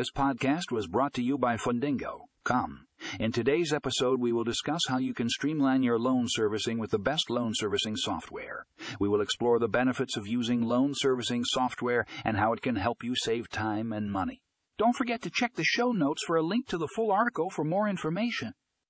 This podcast was brought to you by Fundingo. Come. In today's episode, we will discuss how you can streamline your loan servicing with the best loan servicing software. We will explore the benefits of using loan servicing software and how it can help you save time and money. Don't forget to check the show notes for a link to the full article for more information.